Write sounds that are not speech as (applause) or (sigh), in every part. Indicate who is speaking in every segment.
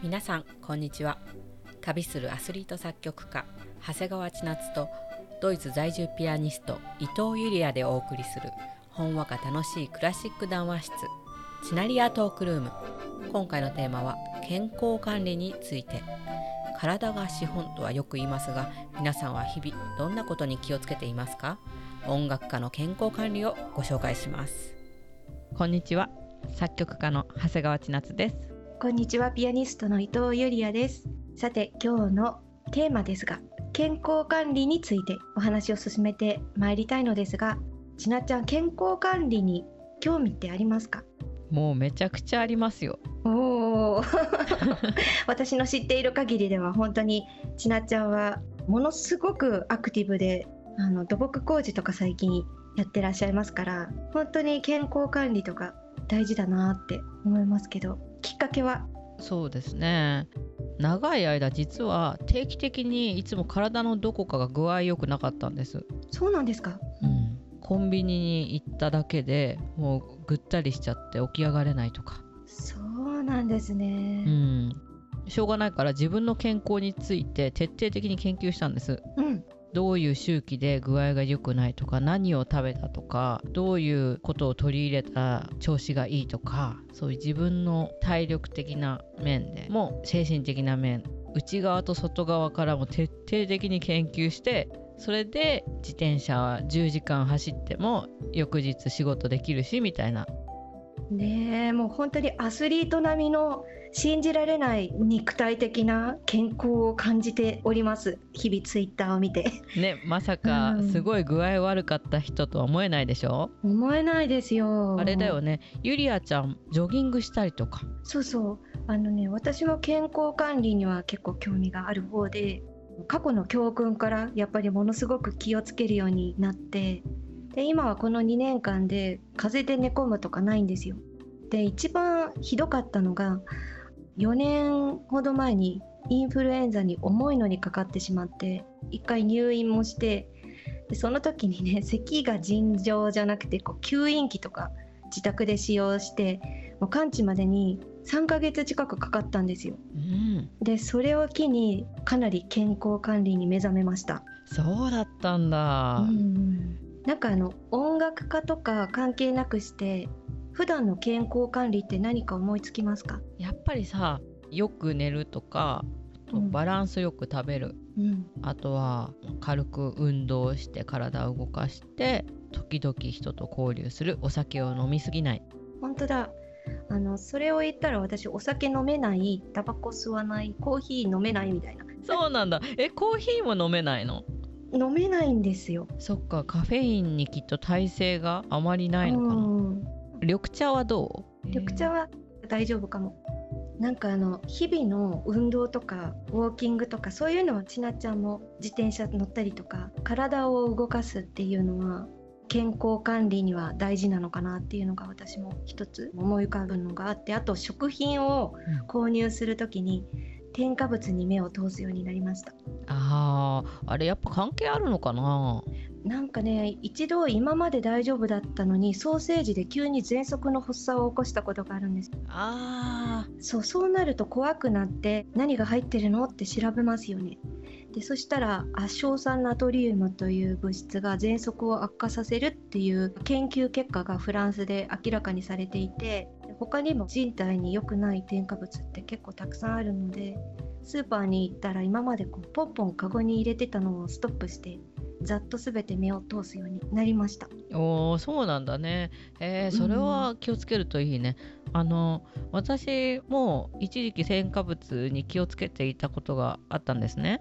Speaker 1: 皆さんこんにちは。旅するアスリート作曲家長谷川千夏とドイツ在住ピアニスト伊藤ゆりやでお送りするほんわか楽しいクラシック談話室チナリアトークルーム。今回のテーマは健康管理について。体が資本とはよく言いますが皆さんは日々どんなことに気をつけていますか？音楽家の健康管理をご紹介します。こんにちは。作曲家の長谷川千夏です。
Speaker 2: こんにちは、ピアニストの伊藤ゆりやです。さて、今日のテーマですが、健康管理についてお話を進めてまいりたいのですが、ちなちゃん、健康管理に興味ってありますか？
Speaker 1: もうめちゃくちゃありますよ。
Speaker 2: おお (laughs) 私の知っている限りでは本当にちなちゃんはものすごくアクティブであの土木工事とか最近やってらっしゃいますから本当に健康管理とか大事だなって思いますけどきっかけは？
Speaker 1: そうですね。長い間実は定期的にいつも体のどこかが具合良くなかったんです。
Speaker 2: そうなんですか、
Speaker 1: うん、コンビニに行っただけでもうぐったりしちゃって起き上がれないとか。
Speaker 2: そうなんですね。
Speaker 1: うん。しょうがないから自分の健康について徹底的に研究したんです、
Speaker 2: うん、
Speaker 1: どういう周期で具合が良くないとか何を食べたとかどういうことを取り入れた調子がいいとかそういう自分の体力的な面でも精神的な面内側と外側からも徹底的に研究してそれで自転車は10時間走っても翌日仕事できるしみたいな
Speaker 2: ねえもう本当にアスリート並みの信じられない肉体的な健康を感じております。日々ツイッターを見て。
Speaker 1: ねまさかすごい具合悪かった人とは思えないでしょ、
Speaker 2: うん、思えないですよ。
Speaker 1: あれだよね。ゆりあちゃんジョギングしたりとか？
Speaker 2: そうそう。あのね私も健康管理には結構興味がある方で過去の教訓からやっぱりものすごく気をつけるようになってで今はこの2年間で風邪で寝込むとかないんですよ。で一番ひどかったのが4年ほど前にインフルエンザに重いのにかかってしまって1回入院もしてでその時にね (laughs) 咳が尋常じゃなくてこう吸引器とか自宅で使用してもう完治までに3ヶ月近くかかったんですよ、
Speaker 1: うん、
Speaker 2: でそれを機にかなり健康管理に目覚めました。
Speaker 1: そうだったんだ、
Speaker 2: うん、なんかあの音楽家とか関係なくして普段の健康管理って何か思いつきますか？
Speaker 1: やっぱりさよく寝るとかバランスよく食べる、
Speaker 2: うん、
Speaker 1: あとは軽く運動して体を動かして時々人と交流する。お酒を飲みすぎない。
Speaker 2: 本当だ。あのそれを言ったら私お酒飲めないタバコ吸わないコーヒー飲めないみたいな。
Speaker 1: そうなんだ。えコーヒーも飲めないの？
Speaker 2: 飲めないんですよ。
Speaker 1: そっかカフェインにきっと耐性があまりないのかな、うん。緑茶はど
Speaker 2: う？緑茶は大丈夫かも。なんかあの日々の運動とかウォーキングとかそういうのはちなちゃんも自転車乗ったりとか体を動かすっていうのは健康管理には大事なのかなっていうのが私も一つ思い浮かぶのがあってあと食品を購入する時に添加物に目を通すようになりました。
Speaker 1: あーあれやっぱ関係あるのかな？
Speaker 2: なんかね一度今まで大丈夫だったのにソーセージで急に喘息の発作を起こしたことがあるんです。
Speaker 1: あ
Speaker 2: そうそうなると怖くなって何が入ってるのって調べますよね。でそしたら亜硝酸ナトリウムという物質が喘息を悪化させるっていう研究結果がフランスで明らかにされていて他にも人体に良くない添加物って結構たくさんあるのでスーパーに行ったら今までこうポンポンカゴに入れてたのをストップしてざっと全て目を通すようになりました。
Speaker 1: おーそうなんだね。えー、それは気をつけるといいね、うん、あの私も一時期添加物に気をつけていたことがあったんですね。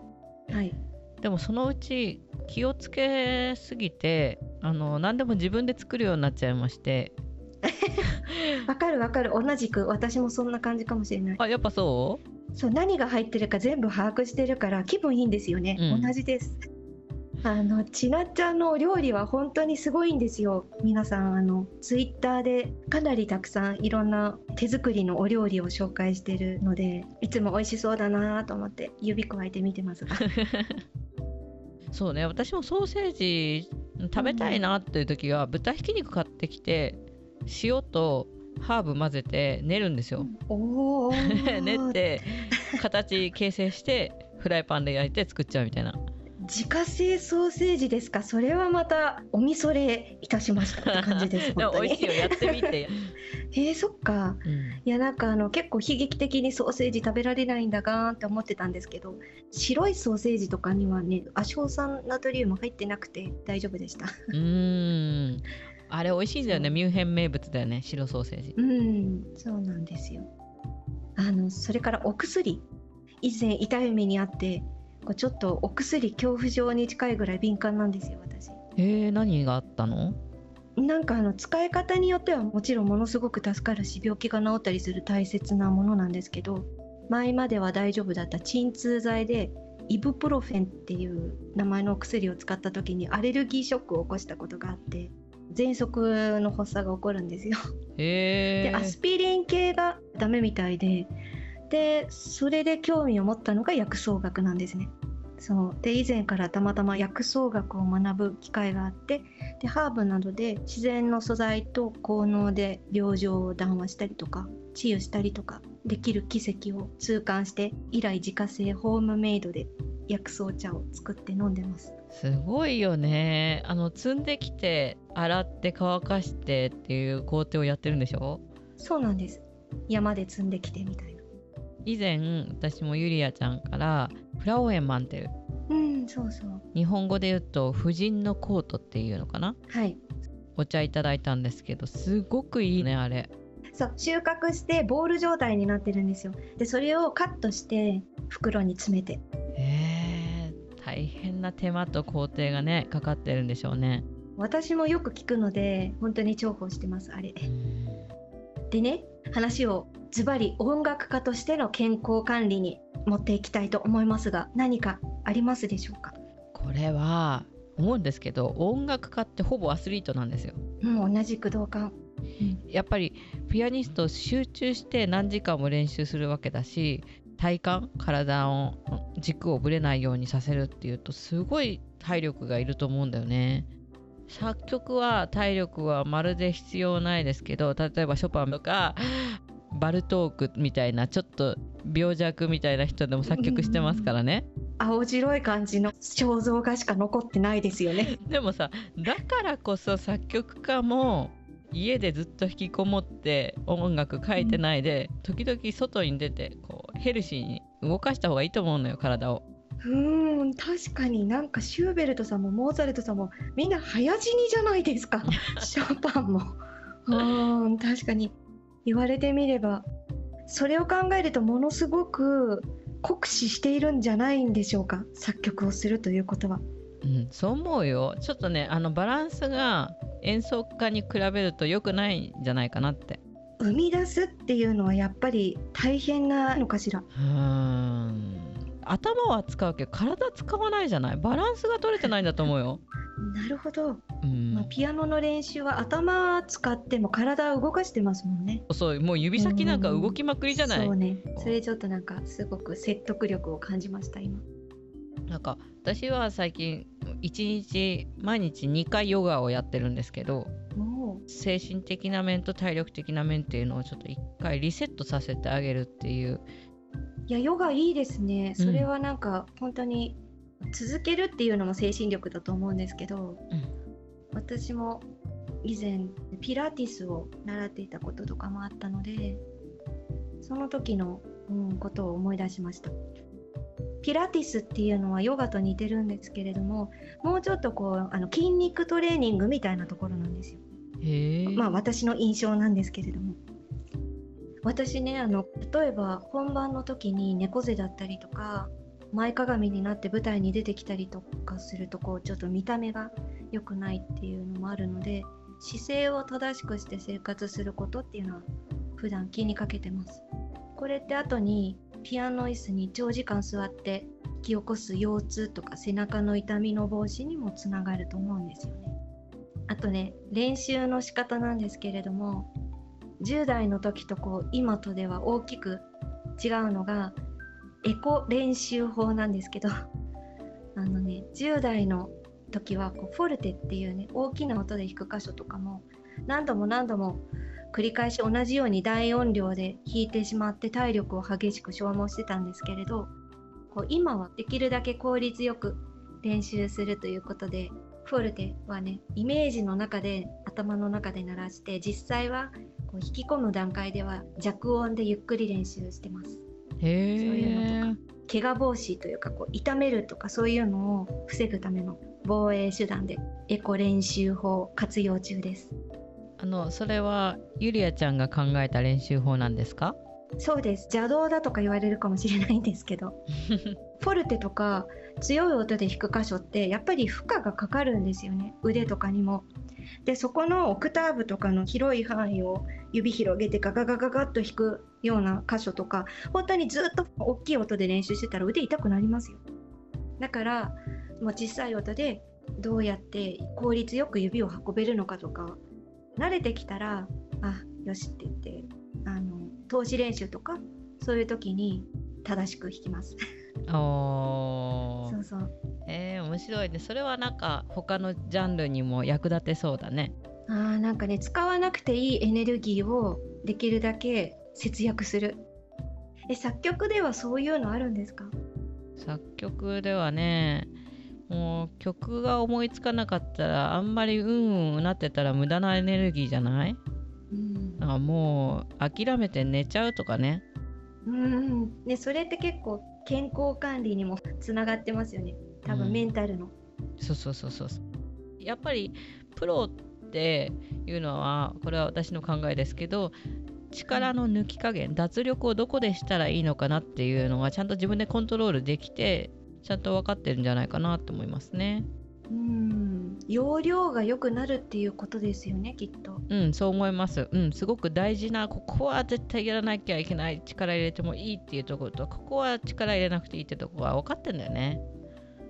Speaker 2: はい。
Speaker 1: でもそのうち気をつけすぎてあの何でも自分で作るようになっちゃいまして (laughs)
Speaker 2: わかるわかる。同じく私もそんな感じかもしれない。
Speaker 1: あやっぱそう？
Speaker 2: そう何が入ってるか全部把握してるから気分いいんですよね、うん、同じです。あのちなちゃんのお料理は本当にすごいんですよ。皆さんあのツイッターでかなりたくさんいろんな手作りのお料理を紹介してるのでいつも美味しそうだなと思って指くわえて見てますが。(laughs)
Speaker 1: そうね私もソーセージ食べたいなっていう時は豚ひき肉買ってきて塩とハーブ混ぜて練るんですよ。
Speaker 2: おお (laughs)
Speaker 1: 練って形形成してフライパンで焼いて作っちゃうみたいな。
Speaker 2: 自家製ソーセージですか？それはまたおみそれいたしましたって感じです本当に (laughs)
Speaker 1: 美味しいよやってみて。(laughs)
Speaker 2: えー、そっか
Speaker 1: うん
Speaker 2: いやなんかあの結構悲劇的にソーセージ食べられないんだがーって思ってたんですけど白いソーセージとかにはね亜硝酸ナトリウム入ってなくて大丈夫でした？
Speaker 1: うーん。あれ美味しいんだよね。ミュンヘン名物だよね。白ソーセージ。
Speaker 2: うんそうなんですよあのそれからお薬以前痛い目にあってこうちょっとお薬恐怖症に近いぐらい敏感なんですよ私
Speaker 1: えー、何があったの？
Speaker 2: なんかあの使い方によってはもちろんものすごく助かるし病気が治ったりする大切なものなんですけど前までは大丈夫だった鎮痛剤でイブプロフェンっていう名前のお薬を使った時にアレルギーショックを起こしたことがあって喘息の発作が起こるんですよ。
Speaker 1: えー、
Speaker 2: でアスピリン系がダメみたいででそれで興味を持ったのが薬草学なんですね。そうで以前からたまたま薬草学を学ぶ機会があってでハーブなどで自然の素材と効能で病状を談話したりとか治癒したりとかできる奇跡を痛感して以来自家製ホームメイドで薬草茶を作って飲んでます。
Speaker 1: すごいよね。あの積んできて洗って乾かしてっていう工程をやってるんでしょ？
Speaker 2: そうなんです。山で積んできてみたいな。
Speaker 1: 以前私もゆりあちゃんからフラオエンマンテル
Speaker 2: うんそうそう。
Speaker 1: 日本語で言うと婦人のコートっていうのかな？
Speaker 2: はい。
Speaker 1: お茶いただいたんですけどすごくいいねあれ。
Speaker 2: そう収穫してボール状態になってるんですよ。でそれをカットして袋に詰めて。
Speaker 1: えー、大変な手間と工程がねかかってるんでしょうね。
Speaker 2: 私もよく聞くので本当に重宝してますあれ。でね話をズバリ音楽家としての健康管理に持っていきたいと思いますが何かありますでしょうか？
Speaker 1: これは思うんですけど音楽家ってほぼアスリートなんですよ。
Speaker 2: もう同じく同感
Speaker 1: やっぱりピアニスト集中して何時間も練習するわけだし体幹体を軸をぶれないようにさせるっていうとすごい体力がいると思うんだよね。作曲は体力はまるで必要ないですけど例えばショパンとかバルトークみたいなちょっと病弱みたいな人でも作曲してますからね。
Speaker 2: 青白い感じの肖像画しか残ってないですよね
Speaker 1: でもさだからこそ作曲家も家でずっと引きこもって音楽書いてないで、時々外に出てこうヘルシーに動かした方がいいと思うのよ体を。
Speaker 2: うーん確かになんかシューベルトさんもモーツァルトさんもみんな早死にじゃないですか (laughs) ショパンも (laughs) うーん確かに言われてみればそれを考えるとものすごく酷使しているんじゃないんでしょうか作曲をするということは
Speaker 1: うん、そう思うよちょっとねあのバランスが演奏家に比べると良くないんじゃないかなって。
Speaker 2: 生み出すっていうのはやっぱり大変なのかしら？
Speaker 1: うーん。頭は使うけど体使わないじゃない？バランスが取れてないんだと思うよ。(laughs)
Speaker 2: なるほど、
Speaker 1: うん。
Speaker 2: まあ、ピアノの練習は頭使っても体を動かしてますもんね。
Speaker 1: そうもう指先なんか動きまくりじゃない？
Speaker 2: そうね。それちょっとなんかすごく説得力を感じました今。
Speaker 1: なんか私は最近1日毎日2回ヨガをやってるんですけど
Speaker 2: も
Speaker 1: 精神的な面と体力的な面っていうのをちょっと1回リセットさせてあげるっていう
Speaker 2: う。いやヨガいいですね。
Speaker 1: うん。
Speaker 2: それはなんか本当に続けるっていうのも精神力だと思うんですけど、
Speaker 1: うん。
Speaker 2: 私も以前ピラティスを習っていたこととかもあったのでその時の、うん、ことを思い出しました。ピラティスっていうのはヨガと似てるんですけれどももうちょっとこうあの筋肉トレーニングみたいなところなんですよまあ私の印象なんですけれども。私ねあの例えば本番の時に猫背だったりとか前かがみになって舞台に出てきたりとかするとこうちょっと見た目が良くないっていうのもあるので姿勢を正しくして生活することっていうのは普段気にかけてます。これって後にピアノ椅子に長時間座って引き起こす腰痛とか背中の痛みの防止にもつながると思うんですよね。あとね練習の仕方なんですけれども10代の時とこう今とでは大きく違うのがエコ練習法なんですけど (laughs) あのね10代の時はこうフォルテっていうね大きな音で弾く箇所とかも何度も何度も繰り返し同じように大音量で弾いてしまって体力を激しく消耗してたんですけれどこう今はできるだけ効率よく練習するということでフォルテはねイメージの中で頭の中で鳴らして実際はこう引き込む段階では弱音でゆっくり練習してます。
Speaker 1: へ
Speaker 2: そういう
Speaker 1: え
Speaker 2: のと怪我防止というかこう痛めるとかそういうのを防ぐための防衛手段でエコ練習法活用中です。
Speaker 1: あのそれはゆりあちゃんが考えた練習法なんですか？
Speaker 2: そうです邪道だとか言われるかもしれないんですけど (laughs) フォルテとか強い音で弾く箇所ってやっぱり負荷がかかるんですよね腕とかにも。でそこのオクターブとかの広い範囲を指広げてガガガガガッと弾くような箇所とか本当にずっと大きい音で練習してたら腕痛くなりますよ。だからもう小さい音でどうやって効率よく指を運べるのかとか慣れてきたらあよしって言ってあの投資練習とかそういう時に正しく弾きます。
Speaker 1: おー
Speaker 2: そうそう。
Speaker 1: えー、面白いねそれはなんか他のジャンルにも役立てそうだね
Speaker 2: あーなんかね使わなくていいエネルギーをできるだけ節約する。え作曲ではそういうのあるんですか？
Speaker 1: 作曲ではねもう曲が思いつかなかったらあんまりうんうんなってたら無駄なエネルギーじゃない？からもう諦めて寝ちゃうとかね。
Speaker 2: うん。ねそれって結構健康管理にもつながってますよね。多
Speaker 1: うん。
Speaker 2: 分メンタルの。
Speaker 1: そうそうそうそう。やっぱりプロっていうのはこれは私の考えですけど力の抜き加減脱力をどこでしたらいいのかなっていうのがちゃんと自分でコントロールできてちゃんと分かってるんじゃないかなと思いますね。
Speaker 2: うん容量が良くなるっていうことですよねきっと。
Speaker 1: うん、そう思います。うん、すごく大事な、ここは絶対やらなきゃいけない、力入れてもいいっていうところと、ここは力入れなくていいってところは分かってんだよね。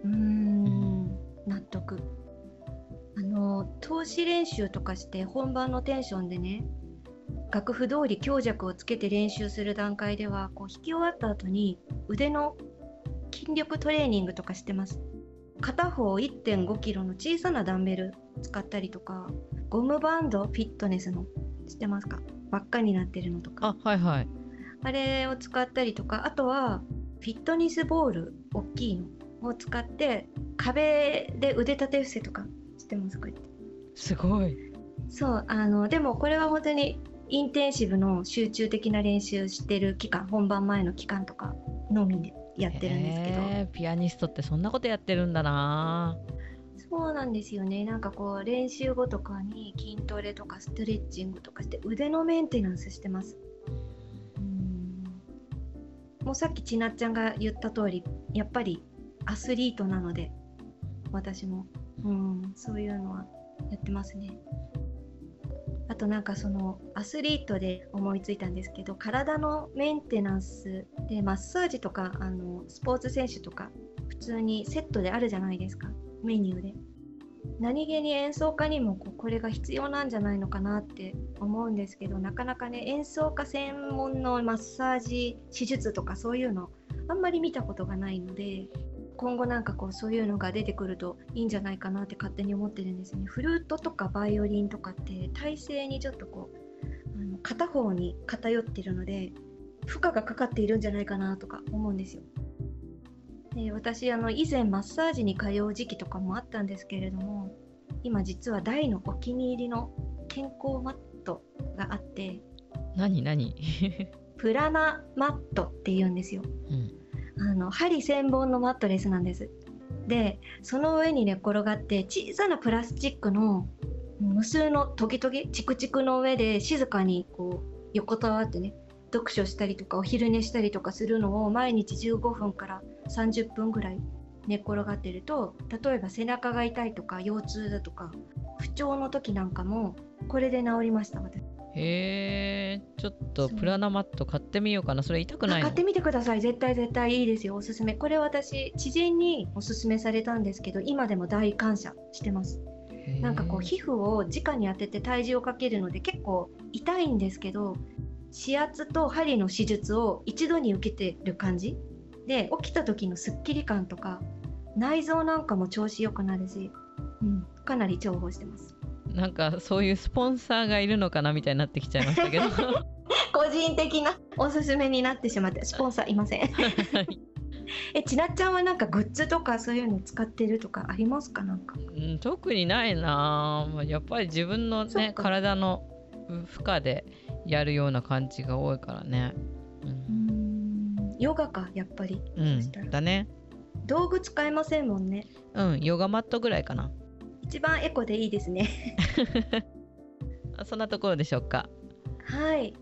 Speaker 2: うん納得。あの投資練習とかして本番のテンションでね楽譜通り強弱をつけて練習する段階ではこう弾き終わった後に腕の筋力トレーニングとかしてます片方1 5キロの小さなダンベル使ったりとかゴムバンドフィットネスの知ってますか？輪っかになってるのとか。
Speaker 1: あ、はいはい。
Speaker 2: あれを使ったりとかあとはフィットネスボール大きいのを使って壁で腕立て伏せとかしてます？こうやって。
Speaker 1: すごい。
Speaker 2: そうあのでもこれは本当にインテンシブの集中的な練習してる期間本番前の期間とかのみでやってるんですけど、
Speaker 1: へーピアニストってそんなことやってるんだな。
Speaker 2: そうなんですよね。なんかこう練習後とかに筋トレとかストレッチングとかして腕のメンテナンスしてます。うん。もうさっきちなっちゃんが言った通りやっぱりアスリートなので私も。うんそういうのはやってますねあとなんかそのアスリートで思いついたんですけど体のメンテナンスでマッサージとかあのスポーツ選手とか普通にセットであるじゃないですか。メニューで。何気に演奏家にもこうこれが必要なんじゃないのかなって思うんですけどなかなかね演奏家専門のマッサージ手術とかそういうのあんまり見たことがないので今後なんかこうそういうのが出てくるといいんじゃないかなって勝手に思ってるんですね。フルートとかバイオリンとかって体勢にちょっとこうあの片方に偏ってるので負荷がかかっているんじゃないかなとか思うんですよ。で私あの以前マッサージに通う時期とかもあったんですけれども今実は大のお気に入りの健康マットがあって
Speaker 1: 何何？(laughs)
Speaker 2: プラナマットっていうんですよ。
Speaker 1: うん。
Speaker 2: の針千本のマットレスなんです。でその上に寝転がって小さなプラスチックの無数のトゲトゲチクチクの上で静かにこう横たわってね読書したりとかお昼寝したりとかするのを毎日15分から30分ぐらい寝っ転がってると例えば背中が痛いとか腰痛だとか不調の時なんかもこれで治りました私。
Speaker 1: へえ、ちょっとプラナマット買ってみようかな。それ痛くない
Speaker 2: 買ってみてください。絶対絶対いいですよ。おすすめ。これ私知人におすすめされたんですけど今でも大感謝してます。なんかこう皮膚を直に当てて体重をかけるので結構痛いんですけど指圧と針の手術を一度に受けてる感じ。で起きた時のスッキリ感とか内臓なんかも調子良くなるし、うん、かなり重宝してます
Speaker 1: なんかそういうスポンサーがいるのかなみたいになってきちゃいましたけど。(laughs)
Speaker 2: 個人的なおすすめになってしまってスポンサーいません。えちなっちゃんはなんかグッズとかそういうの使ってるとかありますか？なんか、
Speaker 1: うん、特にないな。やっぱり自分のね体の負荷でやるような感じが多いからね、
Speaker 2: うん、ヨガかやっぱり、
Speaker 1: うん、だね。
Speaker 2: 道具使えませんもんね。
Speaker 1: うんヨガマットぐらいかな
Speaker 2: 一番エコでいいですね。
Speaker 1: そんなところでしょうか
Speaker 2: はい。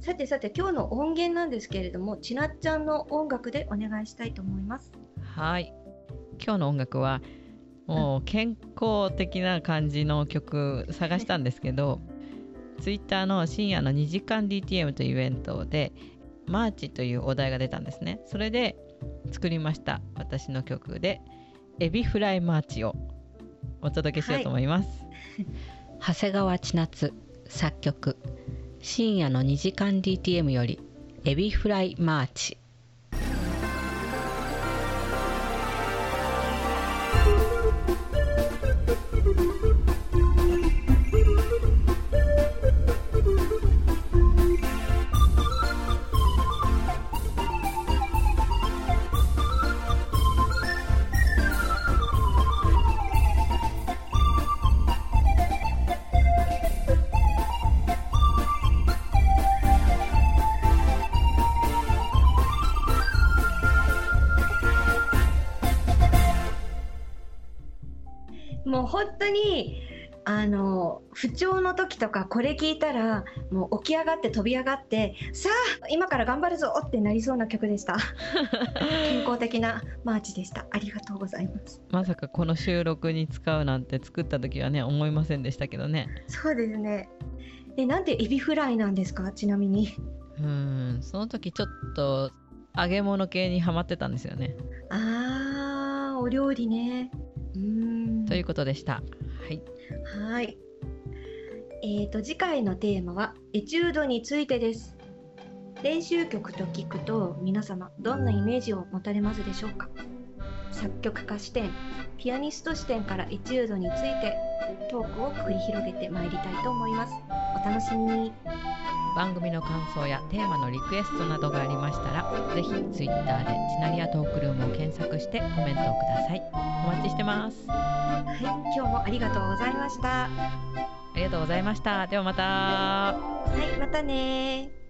Speaker 2: さてさて今日の音源なんですけれどもちなっちゃんの音楽でお願いしたいと思います。
Speaker 1: はい。今日の音楽はもう健康的な感じの曲探したんですけど、ツイッターの深夜の2時間 DTM というイベントでマーチというお題が出たんですね。それで作りました私の曲でエビフライマーチをお届けしようと思います、はい、長谷川千夏作曲。深夜の2時間 DTM よりエビフライマーチ。
Speaker 2: 当にあの不調の時とかこれ聞いたらもう起き上がって飛び上がってさあ今から頑張るぞってなりそうな曲でした。(laughs) 健康的なマーチでした。ありがとうございます。
Speaker 1: まさかこの収録に使うなんて作った時はね思いませんでしたけどね。
Speaker 2: そうですね。でなんでエビフライなんですか？ちなみに。
Speaker 1: うんその時ちょっと揚げ物系にはまってたんですよね。
Speaker 2: あーお料理ね
Speaker 1: ということでした。は
Speaker 2: い。はい。えーと、次回のテーマはエチュードについてです。練習曲と聞くと皆様どんなイメージを持たれますでしょうか？作曲家視点、ピアニスト視点からエチュードについてトークを繰り広げてまいりたいと思います。お楽しみに。
Speaker 1: 番組の感想やテーマのリクエストなどがありましたらぜひ Twitter でチナリアトークルームを検索してコメントをください。お待ちしてます。
Speaker 2: はい今日もありがとうございました。
Speaker 1: ありがとうございました。ではまた。は
Speaker 2: いまたね